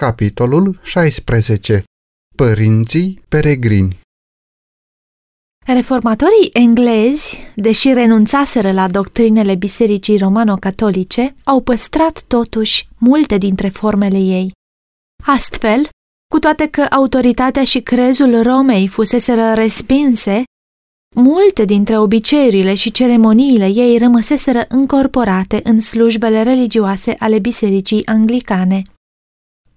Capitolul 16. Părinții peregrini Reformatorii englezi, deși renunțaseră la doctrinele bisericii romano-catolice, au păstrat totuși multe dintre formele ei. Astfel, cu toate că autoritatea și crezul Romei fuseseră respinse, multe dintre obiceiurile și ceremoniile ei rămăseseră încorporate în slujbele religioase ale bisericii anglicane.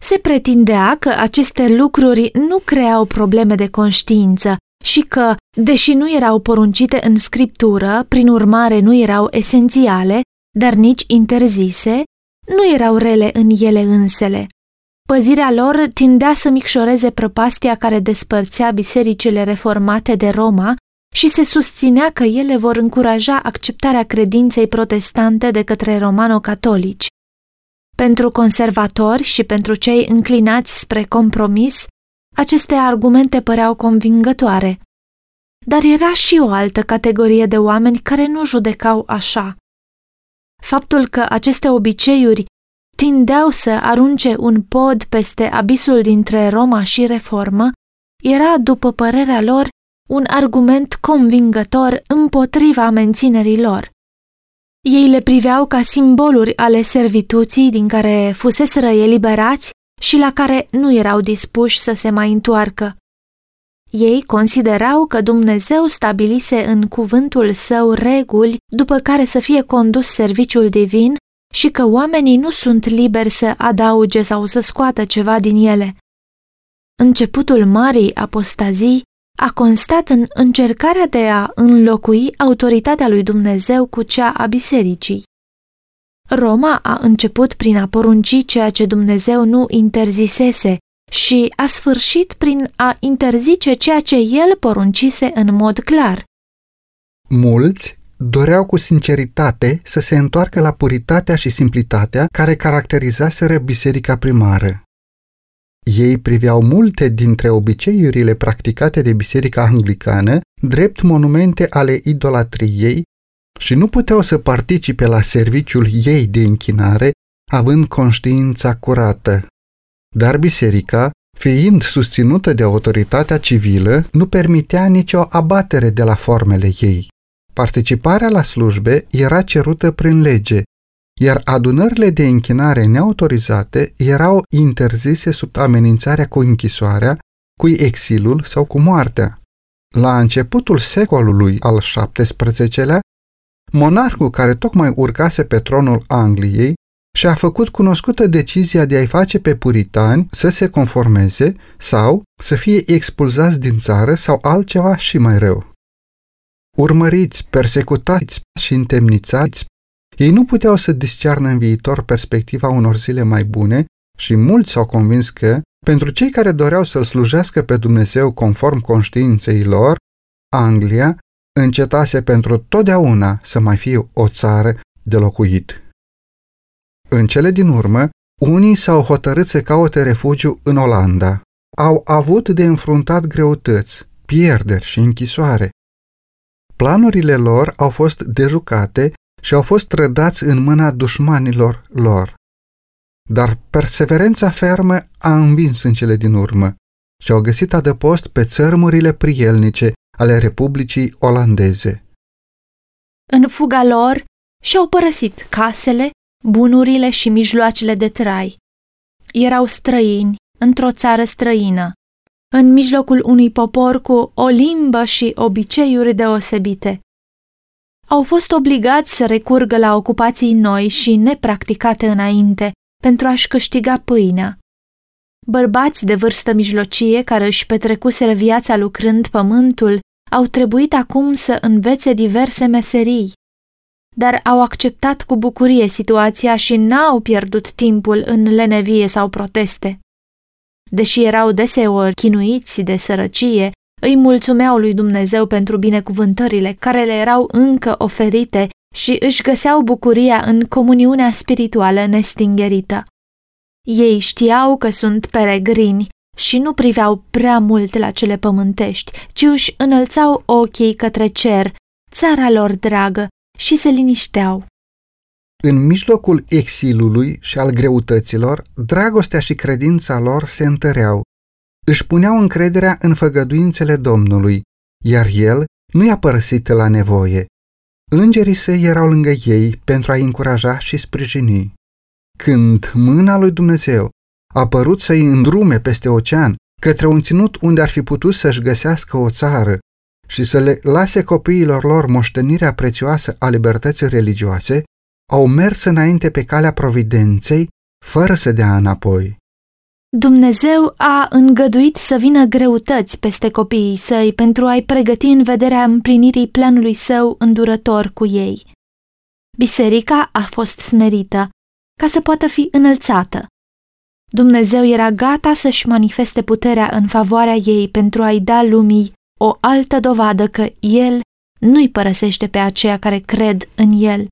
Se pretindea că aceste lucruri nu creau probleme de conștiință și că, deși nu erau poruncite în scriptură, prin urmare nu erau esențiale, dar nici interzise, nu erau rele în ele însele. Păzirea lor tindea să micșoreze prăpastia care despărțea bisericile reformate de Roma și se susținea că ele vor încuraja acceptarea credinței protestante de către romano-catolici. Pentru conservatori și pentru cei înclinați spre compromis, aceste argumente păreau convingătoare. Dar era și o altă categorie de oameni care nu judecau așa. Faptul că aceste obiceiuri tindeau să arunce un pod peste abisul dintre Roma și Reformă era, după părerea lor, un argument convingător împotriva menținerii lor. Ei le priveau ca simboluri ale servituții din care fuseseră eliberați și la care nu erau dispuși să se mai întoarcă. Ei considerau că Dumnezeu stabilise în cuvântul său reguli după care să fie condus serviciul divin și că oamenii nu sunt liberi să adauge sau să scoată ceva din ele. Începutul marii apostazii a constat în încercarea de a înlocui autoritatea lui Dumnezeu cu cea a bisericii. Roma a început prin a porunci ceea ce Dumnezeu nu interzisese și a sfârșit prin a interzice ceea ce el poruncise în mod clar. Mulți doreau cu sinceritate să se întoarcă la puritatea și simplitatea care caracterizaseră biserica primară. Ei priveau multe dintre obiceiurile practicate de biserica anglicană drept monumente ale idolatriei și nu puteau să participe la serviciul ei de închinare având conștiința curată. Dar biserica, fiind susținută de autoritatea civilă, nu permitea nicio abatere de la formele ei. Participarea la slujbe era cerută prin lege, iar adunările de închinare neautorizate erau interzise sub amenințarea cu închisoarea, cu exilul sau cu moartea. La începutul secolului al XVII-lea, monarhul care tocmai urcase pe tronul Angliei și-a făcut cunoscută decizia de a-i face pe puritani să se conformeze sau să fie expulzați din țară sau altceva și mai rău. Urmăriți, persecutați și întemnițați, ei nu puteau să discearnă în viitor perspectiva unor zile mai bune și mulți s-au convins că, pentru cei care doreau să-L slujească pe Dumnezeu conform conștiinței lor, Anglia încetase pentru totdeauna să mai fie o țară de locuit. În cele din urmă, unii s-au hotărât să caute refugiu în Olanda. Au avut de înfruntat greutăți, pierderi și închisoare. Planurile lor au fost dejucate și au fost trădați în mâna dușmanilor lor. Dar perseverența fermă a învins în cele din urmă și au găsit adăpost pe țărmurile prielnice ale Republicii Olandeze. În fuga lor și-au părăsit casele, bunurile și mijloacele de trai. Erau străini într-o țară străină, în mijlocul unui popor cu o limbă și obiceiuri deosebite. Au fost obligați să recurgă la ocupații noi și nepracticate înainte pentru a-și câștiga pâinea. Bărbați de vârstă mijlocie care își petrecuseră viața lucrând pământul au trebuit acum să învețe diverse meserii, dar au acceptat cu bucurie situația și n-au pierdut timpul în lenevie sau proteste. Deși erau deseori chinuiți de sărăcie, îi mulțumeau lui Dumnezeu pentru binecuvântările care le erau încă oferite și își găseau bucuria în comuniunea spirituală nestingerită. Ei știau că sunt peregrini și nu priveau prea mult la cele pământești, ci își înălțau ochii către cer, țara lor dragă, și se linișteau. În mijlocul exilului și al greutăților, dragostea și credința lor se întăreau. Își puneau încrederea în făgăduințele Domnului, iar El nu i-a părăsit la nevoie. Îngerii săi erau lângă ei pentru a-i încuraja și sprijini. Când mâna lui Dumnezeu a părut să-i îndrume peste ocean către un ținut unde ar fi putut să-și găsească o țară și să le lase copiilor lor moștenirea prețioasă a libertății religioase, au mers înainte pe calea providenței, fără să dea înapoi. Dumnezeu a îngăduit să vină greutăți peste copiii săi pentru a-i pregăti în vederea împlinirii planului său îndurător cu ei. Biserica a fost smerită ca să poată fi înălțată. Dumnezeu era gata să-și manifeste puterea în favoarea ei pentru a-i da lumii o altă dovadă că El nu-i părăsește pe aceia care cred în El.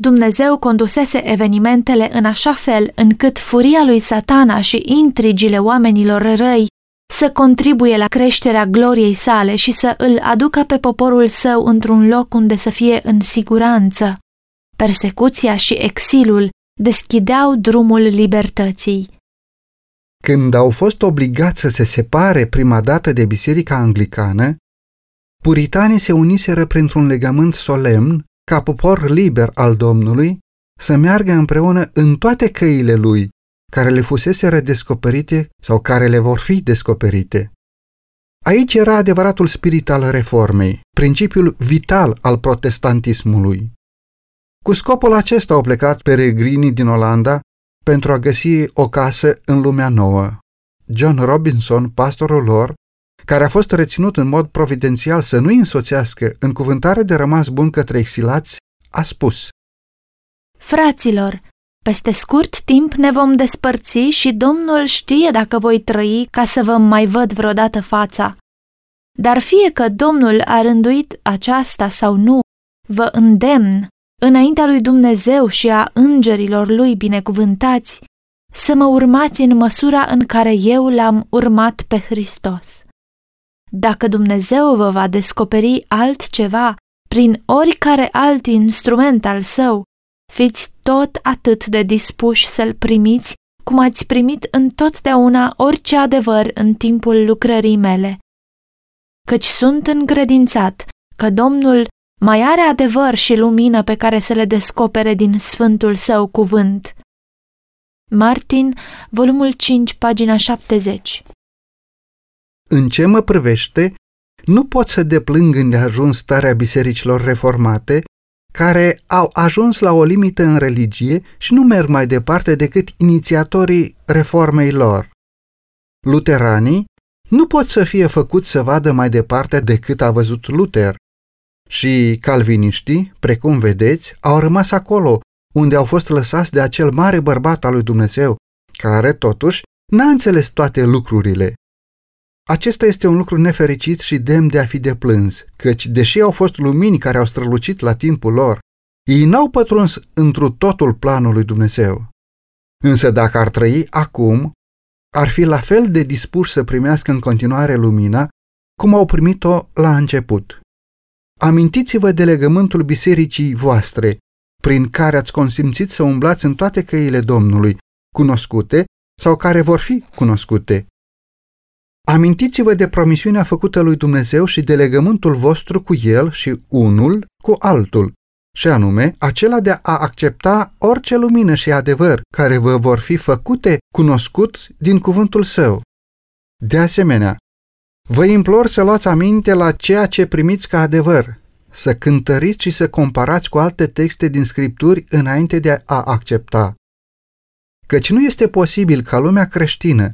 Dumnezeu condusese evenimentele în așa fel încât furia lui satana și intrigile oamenilor răi să contribuie la creșterea gloriei sale și să îl aducă pe poporul său într-un loc unde să fie în siguranță. Persecuția și exilul deschideau drumul libertății. Când au fost obligați să se separe prima dată de biserica anglicană, puritanii se uniseră printr-un legământ solemn ca popor liber al Domnului să meargă împreună în toate căile lui, care le fusese redescoperite sau care le vor fi descoperite. Aici era adevăratul spirit al reformei, principiul vital al protestantismului. Cu scopul acesta au plecat peregrinii din Olanda pentru a găsi o casă în lumea nouă. John Robinson, pastorul lor, care a fost reținut în mod providențial să nu-i însoțească în cuvântare de rămas bun către exilați, a spus Fraților, peste scurt timp ne vom despărți și Domnul știe dacă voi trăi ca să vă mai văd vreodată fața. Dar fie că Domnul a rânduit aceasta sau nu, vă îndemn înaintea lui Dumnezeu și a îngerilor lui binecuvântați, să mă urmați în măsura în care eu l-am urmat pe Hristos. Dacă Dumnezeu vă va descoperi altceva prin oricare alt instrument al său, fiți tot atât de dispuși să-l primiți cum ați primit întotdeauna orice adevăr în timpul lucrării mele. Căci sunt încredințat că Domnul mai are adevăr și lumină pe care să le descopere din sfântul său cuvânt. Martin, volumul 5, pagina 70 În ce mă privește, nu pot să deplâng ajuns starea bisericilor reformate, care au ajuns la o limită în religie și nu merg mai departe decât inițiatorii reformei lor. Luteranii nu pot să fie făcuți să vadă mai departe decât a văzut Luther, și calviniștii, precum vedeți, au rămas acolo, unde au fost lăsați de acel mare bărbat al lui Dumnezeu, care, totuși, n-a înțeles toate lucrurile. Acesta este un lucru nefericit și demn de a fi deplâns, căci, deși au fost lumini care au strălucit la timpul lor, ei n-au pătruns întru totul planul lui Dumnezeu. Însă dacă ar trăi acum, ar fi la fel de dispuși să primească în continuare lumina, cum au primit-o la început. Amintiți-vă de legământul bisericii voastre, prin care ați consimțit să umblați în toate căile Domnului, cunoscute sau care vor fi cunoscute. Amintiți-vă de promisiunea făcută lui Dumnezeu și de legământul vostru cu El și unul cu altul, și anume acela de a accepta orice lumină și adevăr care vă vor fi făcute cunoscut din cuvântul său. De asemenea, Vă implor să luați aminte la ceea ce primiți ca adevăr, să cântăriți și să comparați cu alte texte din Scripturi înainte de a accepta. Căci nu este posibil ca lumea creștină,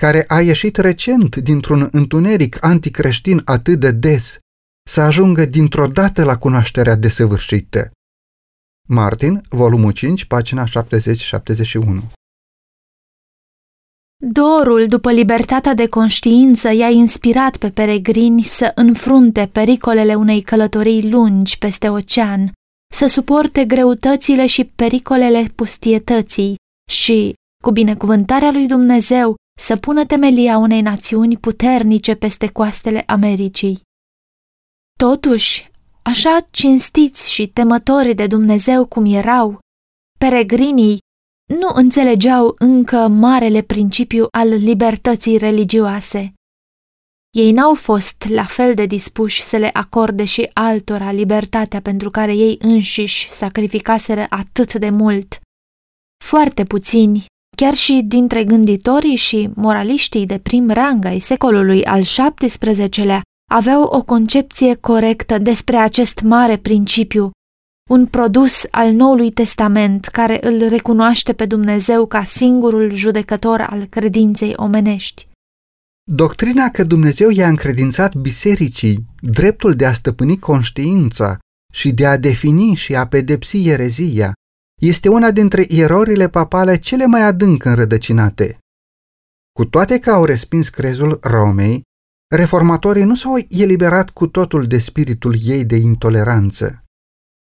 care a ieșit recent dintr-un întuneric anticreștin atât de des, să ajungă dintr-o dată la cunoașterea desăvârșită. Martin, volumul 5, pagina 70-71 Dorul după libertatea de conștiință i-a inspirat pe peregrini să înfrunte pericolele unei călătorii lungi peste ocean, să suporte greutățile și pericolele pustietății și, cu binecuvântarea lui Dumnezeu, să pună temelia unei națiuni puternice peste coastele Americii. Totuși, așa cinstiți și temători de Dumnezeu cum erau, peregrinii nu înțelegeau încă marele principiu al libertății religioase. Ei n-au fost la fel de dispuși să le acorde și altora libertatea pentru care ei înșiși sacrificaseră atât de mult. Foarte puțini, chiar și dintre gânditorii și moraliștii de prim rang ai secolului al XVII-lea, aveau o concepție corectă despre acest mare principiu, un produs al Noului Testament care îl recunoaște pe Dumnezeu ca singurul judecător al credinței omenești. Doctrina că Dumnezeu i-a încredințat bisericii dreptul de a stăpâni conștiința și de a defini și a pedepsi erezia este una dintre erorile papale cele mai adânc înrădăcinate. Cu toate că au respins crezul Romei, reformatorii nu s-au eliberat cu totul de spiritul ei de intoleranță.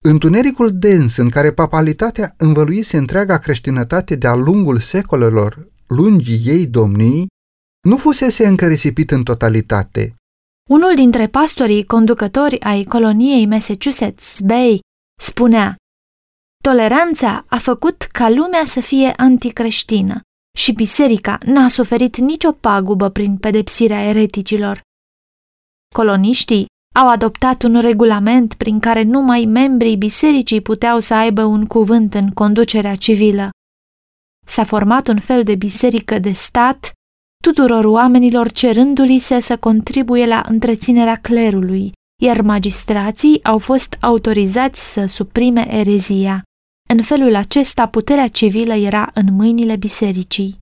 Întunericul dens în care papalitatea învăluise întreaga creștinătate de-a lungul secolelor lungii ei domnii nu fusese încă risipit în totalitate. Unul dintre pastorii conducători ai coloniei Massachusetts Bay spunea Toleranța a făcut ca lumea să fie anticreștină și biserica n-a suferit nicio pagubă prin pedepsirea ereticilor. Coloniștii au adoptat un regulament prin care numai membrii bisericii puteau să aibă un cuvânt în conducerea civilă. S-a format un fel de biserică de stat, tuturor oamenilor cerându-li se să contribuie la întreținerea clerului, iar magistrații au fost autorizați să suprime erezia. În felul acesta, puterea civilă era în mâinile bisericii.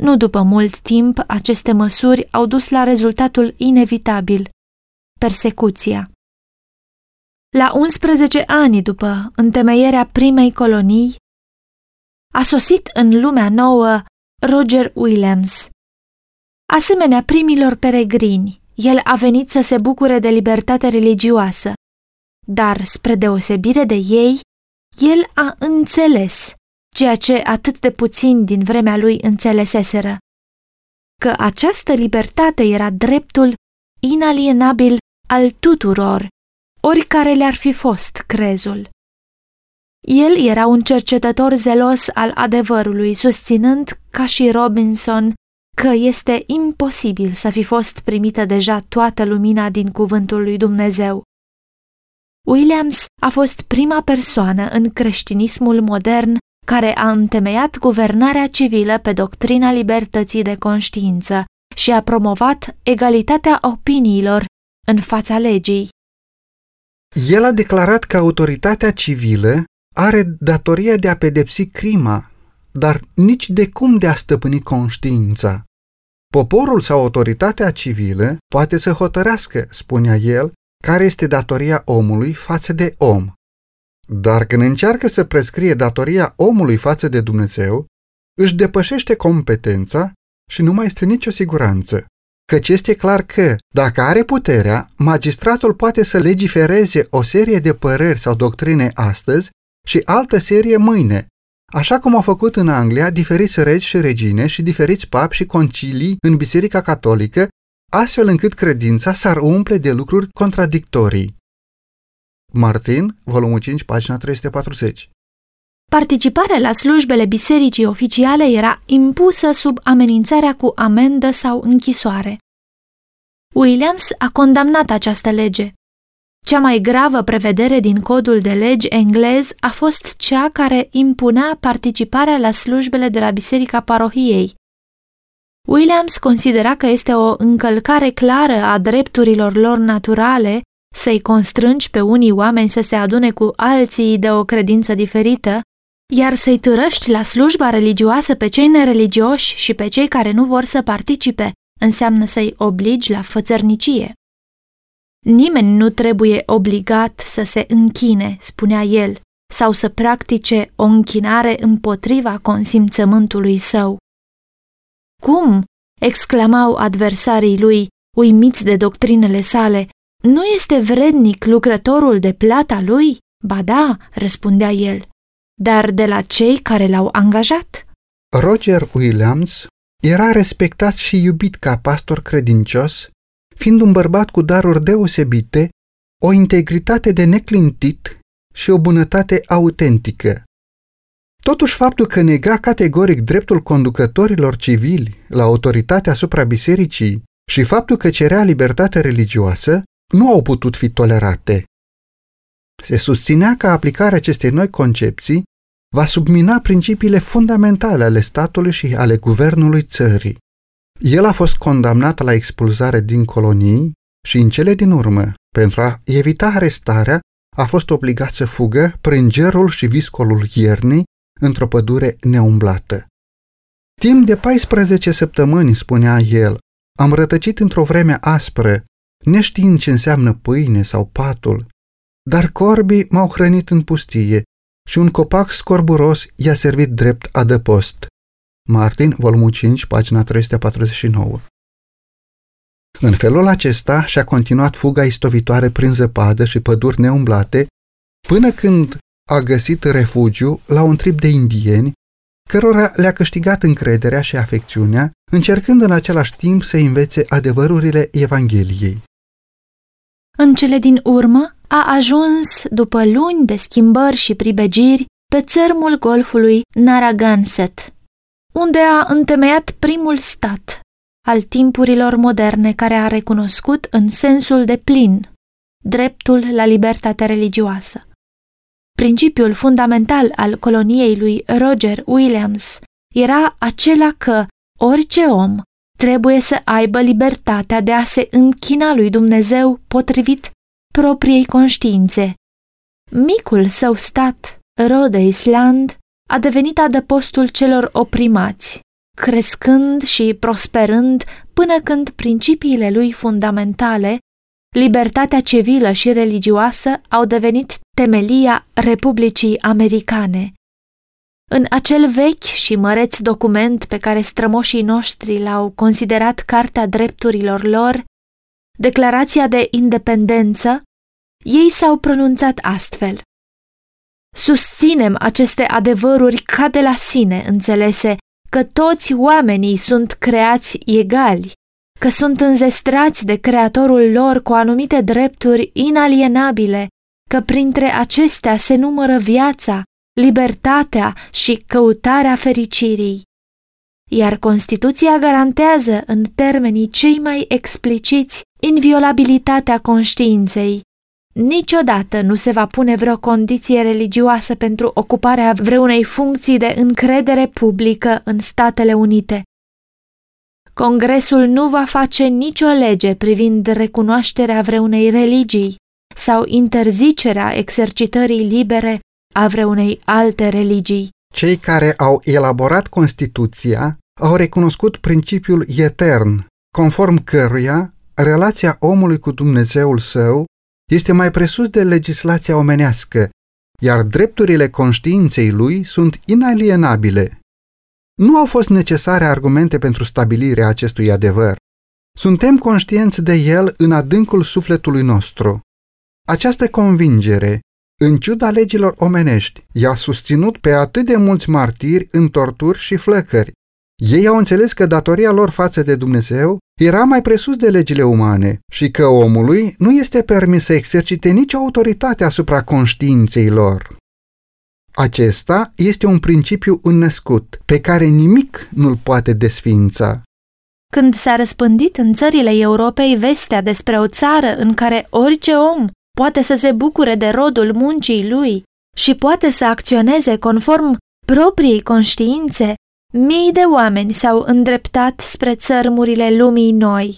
Nu după mult timp, aceste măsuri au dus la rezultatul inevitabil, persecuția. La 11 ani după întemeierea primei colonii, a sosit în lumea nouă Roger Williams. Asemenea primilor peregrini, el a venit să se bucure de libertate religioasă, dar, spre deosebire de ei, el a înțeles ceea ce atât de puțin din vremea lui înțeleseseră, că această libertate era dreptul inalienabil al tuturor, oricare le-ar fi fost crezul. El era un cercetător zelos al adevărului, susținând, ca și Robinson, că este imposibil să fi fost primită deja toată lumina din cuvântul lui Dumnezeu. Williams a fost prima persoană în creștinismul modern care a întemeiat guvernarea civilă pe doctrina libertății de conștiință și a promovat egalitatea opiniilor în fața legii. El a declarat că autoritatea civilă are datoria de a pedepsi crima, dar nici de cum de a stăpâni conștiința. Poporul sau autoritatea civilă poate să hotărească, spunea el, care este datoria omului față de om. Dar când încearcă să prescrie datoria omului față de Dumnezeu, își depășește competența și nu mai este nicio siguranță. Căci este clar că, dacă are puterea, magistratul poate să legifereze o serie de păreri sau doctrine astăzi și altă serie mâine, așa cum au făcut în Anglia diferiți regi și regine și diferiți papi și concilii în Biserica Catolică, astfel încât credința s-ar umple de lucruri contradictorii. Martin, volumul 5, pagina 340 Participarea la slujbele bisericii oficiale era impusă sub amenințarea cu amendă sau închisoare. Williams a condamnat această lege. Cea mai gravă prevedere din codul de legi englez a fost cea care impunea participarea la slujbele de la biserica parohiei. Williams considera că este o încălcare clară a drepturilor lor naturale să-i constrângi pe unii oameni să se adune cu alții de o credință diferită iar să-i târăști la slujba religioasă pe cei nereligioși și pe cei care nu vor să participe înseamnă să-i obligi la fățărnicie. Nimeni nu trebuie obligat să se închine, spunea el, sau să practice o închinare împotriva consimțământului său. Cum? exclamau adversarii lui, uimiți de doctrinele sale, nu este vrednic lucrătorul de plata lui? Ba da, răspundea el, dar de la cei care l-au angajat. Roger Williams era respectat și iubit ca pastor credincios, fiind un bărbat cu daruri deosebite, o integritate de neclintit și o bunătate autentică. Totuși, faptul că nega categoric dreptul conducătorilor civili la autoritatea asupra bisericii și faptul că cerea libertate religioasă nu au putut fi tolerate. Se susținea că aplicarea acestei noi concepții va submina principiile fundamentale ale statului și ale guvernului țării. El a fost condamnat la expulzare din colonii și în cele din urmă, pentru a evita arestarea, a fost obligat să fugă prin gerul și viscolul iernii într-o pădure neumblată. Timp de 14 săptămâni, spunea el, am rătăcit într-o vreme aspră, neștiind ce înseamnă pâine sau patul, dar corbii m-au hrănit în pustie și un copac scorburos i-a servit drept adăpost. Martin, volumul 5, pagina 349. În felul acesta și-a continuat fuga istovitoare prin zăpadă și păduri neumblate, până când a găsit refugiu la un trip de indieni, cărora le-a câștigat încrederea și afecțiunea, încercând în același timp să învețe adevărurile Evangheliei. În cele din urmă, a ajuns, după luni de schimbări și pribegiri, pe țărmul golfului Narragansett, unde a întemeiat primul stat al timpurilor moderne care a recunoscut în sensul de plin dreptul la libertate religioasă. Principiul fundamental al coloniei lui Roger Williams era acela că orice om trebuie să aibă libertatea de a se închina lui Dumnezeu potrivit propriei conștiințe. Micul său stat, Rhode Island, a devenit adăpostul celor oprimați, crescând și prosperând până când principiile lui fundamentale, libertatea civilă și religioasă, au devenit temelia Republicii Americane. În acel vechi și măreț document pe care strămoșii noștri l-au considerat Cartea Drepturilor lor, Declarația de Independență, ei s-au pronunțat astfel. Susținem aceste adevăruri ca de la sine înțelese că toți oamenii sunt creați egali, că sunt înzestrați de Creatorul lor cu anumite drepturi inalienabile, că printre acestea se numără viața, libertatea și căutarea fericirii. Iar Constituția garantează în termenii cei mai expliciți inviolabilitatea conștiinței. Niciodată nu se va pune vreo condiție religioasă pentru ocuparea vreunei funcții de încredere publică în Statele Unite. Congresul nu va face nicio lege privind recunoașterea vreunei religii sau interzicerea exercitării libere a vreunei alte religii. Cei care au elaborat Constituția au recunoscut principiul etern, conform căruia relația omului cu Dumnezeul său este mai presus de legislația omenească, iar drepturile conștiinței lui sunt inalienabile. Nu au fost necesare argumente pentru stabilirea acestui adevăr. Suntem conștienți de el în adâncul sufletului nostru. Această convingere, în ciuda legilor omenești, i-a susținut pe atât de mulți martiri în torturi și flăcări. Ei au înțeles că datoria lor față de Dumnezeu era mai presus de legile umane și că omului nu este permis să exercite nicio autoritate asupra conștiinței lor. Acesta este un principiu înnăscut, pe care nimic nu-l poate desfința. Când s-a răspândit în țările Europei vestea despre o țară în care orice om poate să se bucure de rodul muncii lui și poate să acționeze conform propriei conștiințe, mii de oameni s-au îndreptat spre țărmurile lumii noi.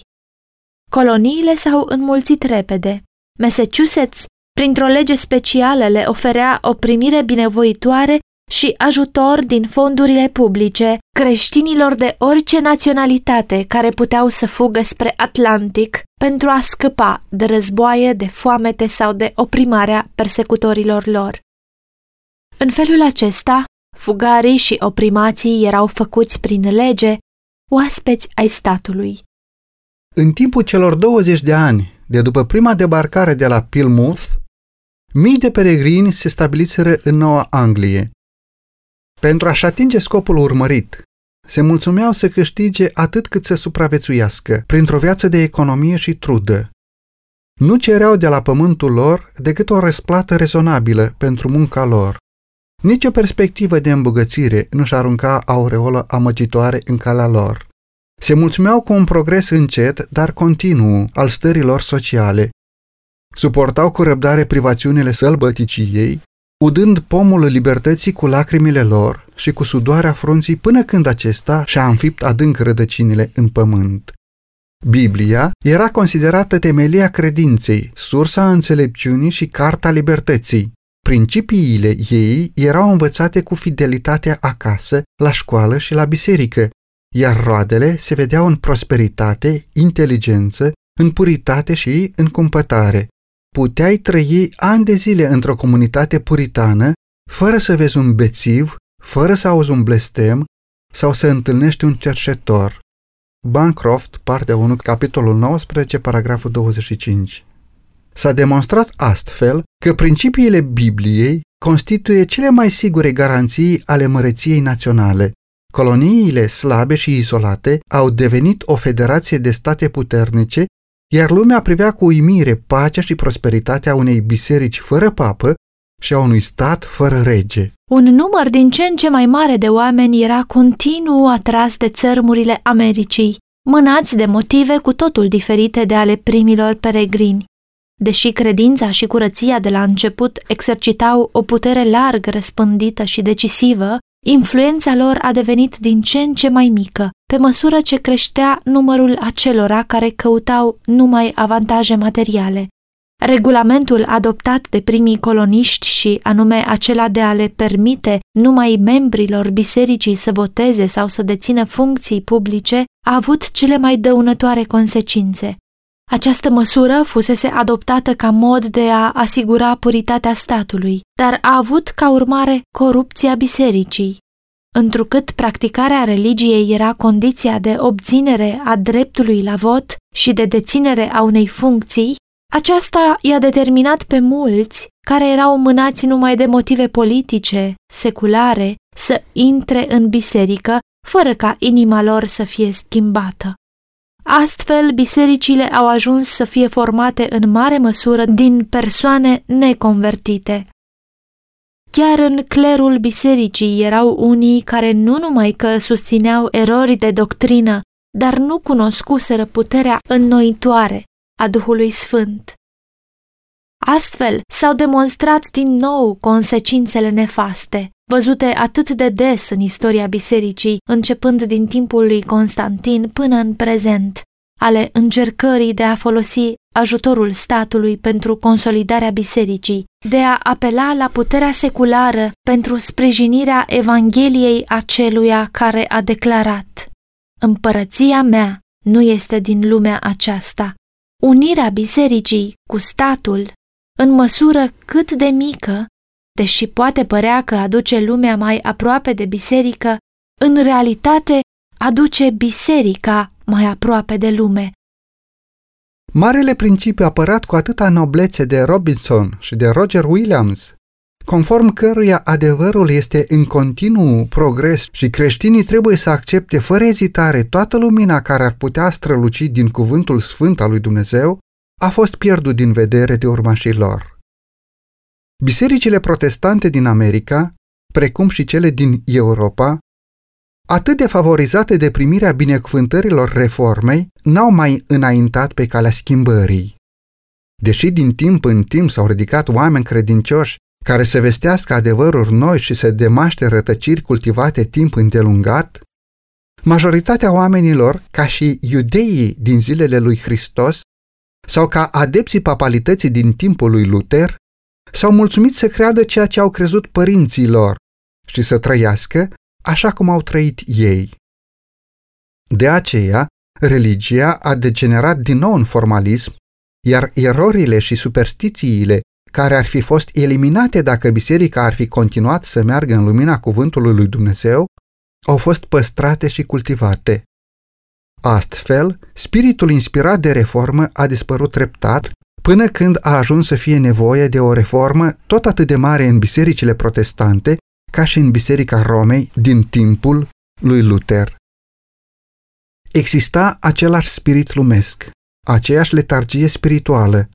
Coloniile s-au înmulțit repede. Massachusetts, printr-o lege specială, le oferea o primire binevoitoare și ajutor din fondurile publice creștinilor de orice naționalitate care puteau să fugă spre Atlantic pentru a scăpa de războaie, de foamete sau de oprimarea persecutorilor lor. În felul acesta, fugarii și oprimații erau făcuți prin lege oaspeți ai statului. În timpul celor 20 de ani de după prima debarcare de la Plymouth, mii de peregrini se stabiliseră în Noua Anglie. Pentru a-și atinge scopul urmărit, se mulțumeau să câștige atât cât să supraviețuiască, printr-o viață de economie și trudă. Nu cereau de la pământul lor decât o răsplată rezonabilă pentru munca lor. Nici o perspectivă de îmbogățire nu-și arunca aureolă amăgitoare în calea lor. Se mulțumeau cu un progres încet, dar continuu, al stărilor sociale. Suportau cu răbdare privațiunile sălbăticiei, udând pomul libertății cu lacrimile lor și cu sudoarea frunții până când acesta și-a înfipt adânc rădăcinile în pământ. Biblia era considerată temelia credinței, sursa înțelepciunii și carta libertății. Principiile ei erau învățate cu fidelitate acasă, la școală și la biserică, iar roadele se vedeau în prosperitate, inteligență, în puritate și în cumpătare. Puteai trăi ani de zile într-o comunitate puritană, fără să vezi un bețiv, fără să auzi un blestem sau să întâlnești un cercetor. Bancroft, partea 1, capitolul 19, paragraful 25. S-a demonstrat astfel că principiile Bibliei constituie cele mai sigure garanții ale măreției naționale. Coloniile slabe și izolate au devenit o federație de state puternice, iar lumea privea cu uimire pacea și prosperitatea unei biserici fără papă și a unui stat fără rege. Un număr din ce în ce mai mare de oameni era continuu atras de țărmurile Americii, mânați de motive cu totul diferite de ale primilor peregrini. Deși credința și curăția de la început exercitau o putere larg răspândită și decisivă, influența lor a devenit din ce în ce mai mică, pe măsură ce creștea numărul acelora care căutau numai avantaje materiale. Regulamentul adoptat de primii coloniști și anume acela de a le permite numai membrilor bisericii să voteze sau să dețină funcții publice a avut cele mai dăunătoare consecințe. Această măsură fusese adoptată ca mod de a asigura puritatea statului, dar a avut ca urmare corupția bisericii. Întrucât practicarea religiei era condiția de obținere a dreptului la vot și de deținere a unei funcții, aceasta i-a determinat pe mulți, care erau mânați numai de motive politice, seculare, să intre în biserică, fără ca inima lor să fie schimbată. Astfel, bisericile au ajuns să fie formate în mare măsură din persoane neconvertite. Chiar în clerul bisericii erau unii care nu numai că susțineau erori de doctrină, dar nu cunoscuseră puterea înnoitoare a Duhului Sfânt. Astfel s-au demonstrat din nou consecințele nefaste, văzute atât de des în istoria bisericii, începând din timpul lui Constantin până în prezent, ale încercării de a folosi ajutorul statului pentru consolidarea bisericii, de a apela la puterea seculară pentru sprijinirea Evangheliei aceluia care a declarat Împărăția mea nu este din lumea aceasta. Unirea bisericii cu statul, în măsură cât de mică, deși poate părea că aduce lumea mai aproape de biserică, în realitate aduce biserica mai aproape de lume. Marele principiu apărat cu atâta noblețe de Robinson și de Roger Williams, conform căruia adevărul este în continuu progres și creștinii trebuie să accepte fără ezitare toată lumina care ar putea străluci din cuvântul sfânt al lui Dumnezeu, a fost pierdut din vedere de urmașii lor. Bisericile protestante din America, precum și cele din Europa, atât de favorizate de primirea binecuvântărilor reformei, n-au mai înaintat pe calea schimbării. Deși din timp în timp s-au ridicat oameni credincioși care să vestească adevăruri noi și să demaște rătăciri cultivate timp îndelungat, majoritatea oamenilor, ca și iudeii din zilele lui Hristos, sau ca adepții papalității din timpul lui Luther, s-au mulțumit să creadă ceea ce au crezut părinții lor și să trăiască așa cum au trăit ei. De aceea, religia a degenerat din nou în formalism, iar erorile și superstițiile care ar fi fost eliminate dacă biserica ar fi continuat să meargă în lumina cuvântului lui Dumnezeu, au fost păstrate și cultivate. Astfel, spiritul inspirat de reformă a dispărut treptat până când a ajuns să fie nevoie de o reformă tot atât de mare în bisericile protestante ca și în Biserica Romei din timpul lui Luther. Exista același spirit lumesc, aceeași letargie spirituală,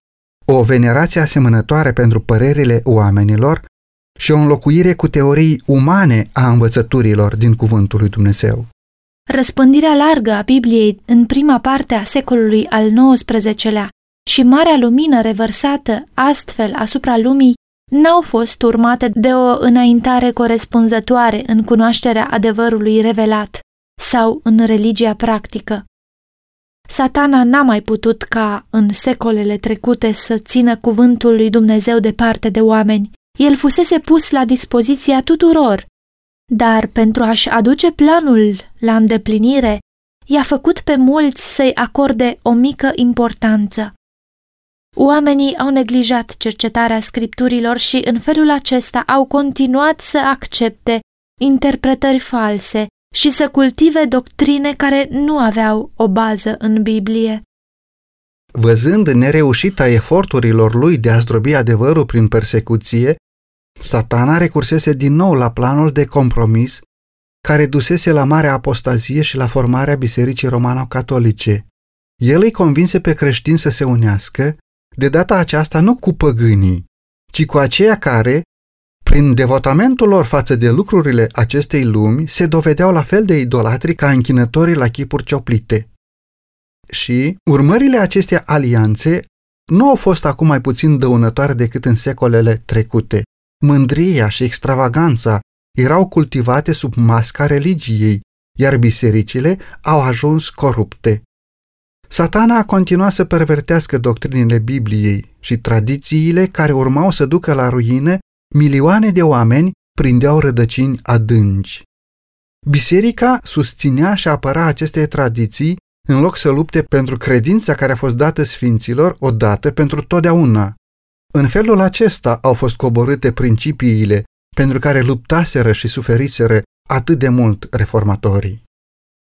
o venerație asemănătoare pentru părerile oamenilor și o înlocuire cu teorii umane a învățăturilor din Cuvântul lui Dumnezeu. Răspândirea largă a Bibliei în prima parte a secolului al XIX-lea și marea lumină revărsată astfel asupra lumii n-au fost urmate de o înaintare corespunzătoare în cunoașterea adevărului revelat sau în religia practică. Satana n-a mai putut ca în secolele trecute să țină cuvântul lui Dumnezeu departe de oameni. El fusese pus la dispoziția tuturor, dar pentru a-și aduce planul la îndeplinire, i-a făcut pe mulți să-i acorde o mică importanță. Oamenii au neglijat cercetarea scripturilor și în felul acesta au continuat să accepte interpretări false și să cultive doctrine care nu aveau o bază în Biblie. Văzând nereușita eforturilor lui de a zdrobi adevărul prin persecuție, satana recursese din nou la planul de compromis care dusese la mare apostazie și la formarea Bisericii Romano-Catolice. El îi convinse pe creștini să se unească, de data aceasta nu cu păgânii, ci cu aceia care, prin devotamentul lor față de lucrurile acestei lumi, se dovedeau la fel de idolatri ca închinătorii la chipuri cioplite. Și urmările acestei alianțe nu au fost acum mai puțin dăunătoare decât în secolele trecute. Mândria și extravaganța erau cultivate sub masca religiei, iar bisericile au ajuns corupte. Satana a continuat să pervertească doctrinile Bibliei și tradițiile care urmau să ducă la ruină milioane de oameni prindeau rădăcini adânci. Biserica susținea și apăra aceste tradiții în loc să lupte pentru credința care a fost dată sfinților odată pentru totdeauna. În felul acesta au fost coborâte principiile pentru care luptaseră și suferiseră atât de mult reformatorii.